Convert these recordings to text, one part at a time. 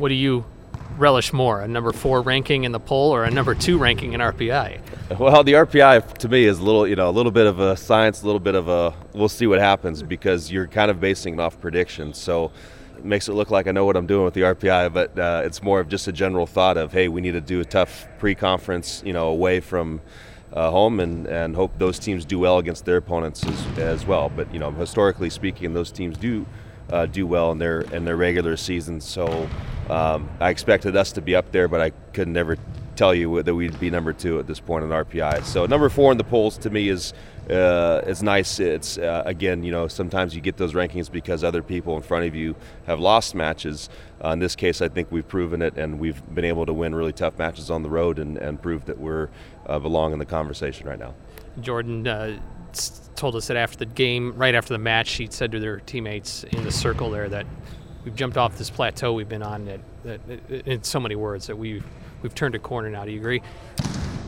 what do you relish more, a number four ranking in the poll or a number two ranking in RPI? Well, the RPI to me is a little, you know, a little bit of a science, a little bit of a we'll see what happens because you're kind of basing it off predictions. So it makes it look like I know what I'm doing with the RPI, but uh, it's more of just a general thought of, hey, we need to do a tough pre-conference, you know, away from uh, home and, and hope those teams do well against their opponents as, as well. But you know, historically speaking, those teams do uh, do well in their in their regular season. So um, I expected us to be up there, but I could never tell you that we'd be number two at this point in RPI. So number four in the polls to me is uh, nice. It's uh, again, you know, sometimes you get those rankings because other people in front of you have lost matches. Uh, in this case, I think we've proven it, and we've been able to win really tough matches on the road and, and prove that we're uh, belong in the conversation right now. Jordan uh, told us that after the game, right after the match, she said to their teammates in the circle there that we've jumped off this plateau we've been on. That, that in so many words that we've we've turned a corner now. Do you agree?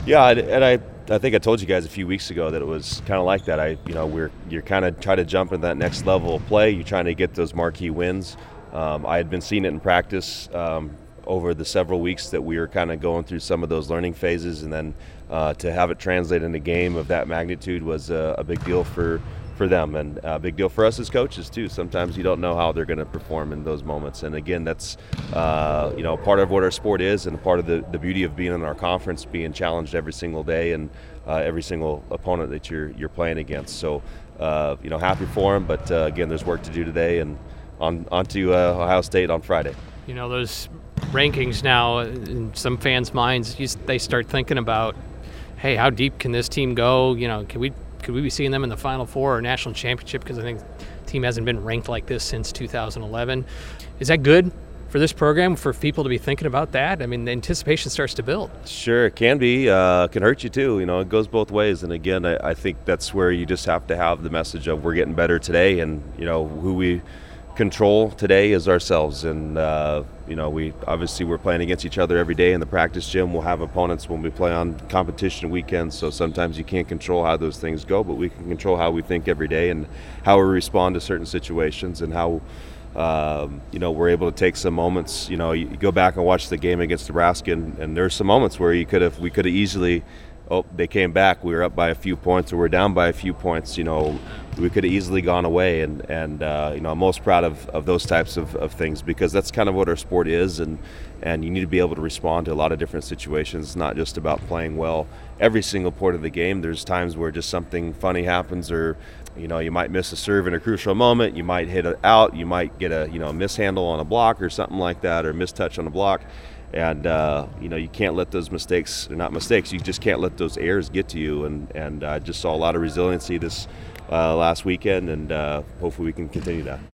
Yeah, and I, I think I told you guys a few weeks ago that it was kind of like that. I, you know, we're you're kind of trying to jump into that next level of play. You're trying to get those marquee wins. Um, I had been seeing it in practice um, over the several weeks that we were kind of going through some of those learning phases, and then uh, to have it translate in a game of that magnitude was a, a big deal for for them and a big deal for us as coaches too. Sometimes you don't know how they're going to perform in those moments, and again, that's uh, you know part of what our sport is, and part of the, the beauty of being in our conference, being challenged every single day, and uh, every single opponent that you're you're playing against. So uh, you know, happy for them, but uh, again, there's work to do today, and on on to uh, Ohio State on Friday. You know those rankings now in some fans' minds, they start thinking about, hey, how deep can this team go? You know, can we could we be seeing them in the Final Four or national championship? Because I think the team hasn't been ranked like this since 2011. Is that good for this program for people to be thinking about that? I mean, the anticipation starts to build. Sure, it can be. Uh, can hurt you too. You know, it goes both ways. And again, I, I think that's where you just have to have the message of we're getting better today, and you know who we control today is ourselves. And uh, you know we obviously we're playing against each other every day in the practice gym. We'll have opponents when we play on competition weekends. So sometimes you can't control how those things go but we can control how we think every day and how we respond to certain situations and how um, you know we're able to take some moments. You know you go back and watch the game against Nebraska and, and there's some moments where you could have we could have easily oh, they came back. We were up by a few points, or we're down by a few points. You know, we could have easily gone away. And and uh, you know, I'm most proud of, of those types of, of things because that's kind of what our sport is. And and you need to be able to respond to a lot of different situations. It's not just about playing well every single point of the game. There's times where just something funny happens, or you know, you might miss a serve in a crucial moment. You might hit it out. You might get a you know mishandle on a block or something like that, or mistouch on a block and uh, you know you can't let those mistakes not mistakes you just can't let those errors get to you. And and I just saw a lot of resiliency this uh, last weekend and uh, hopefully we can continue that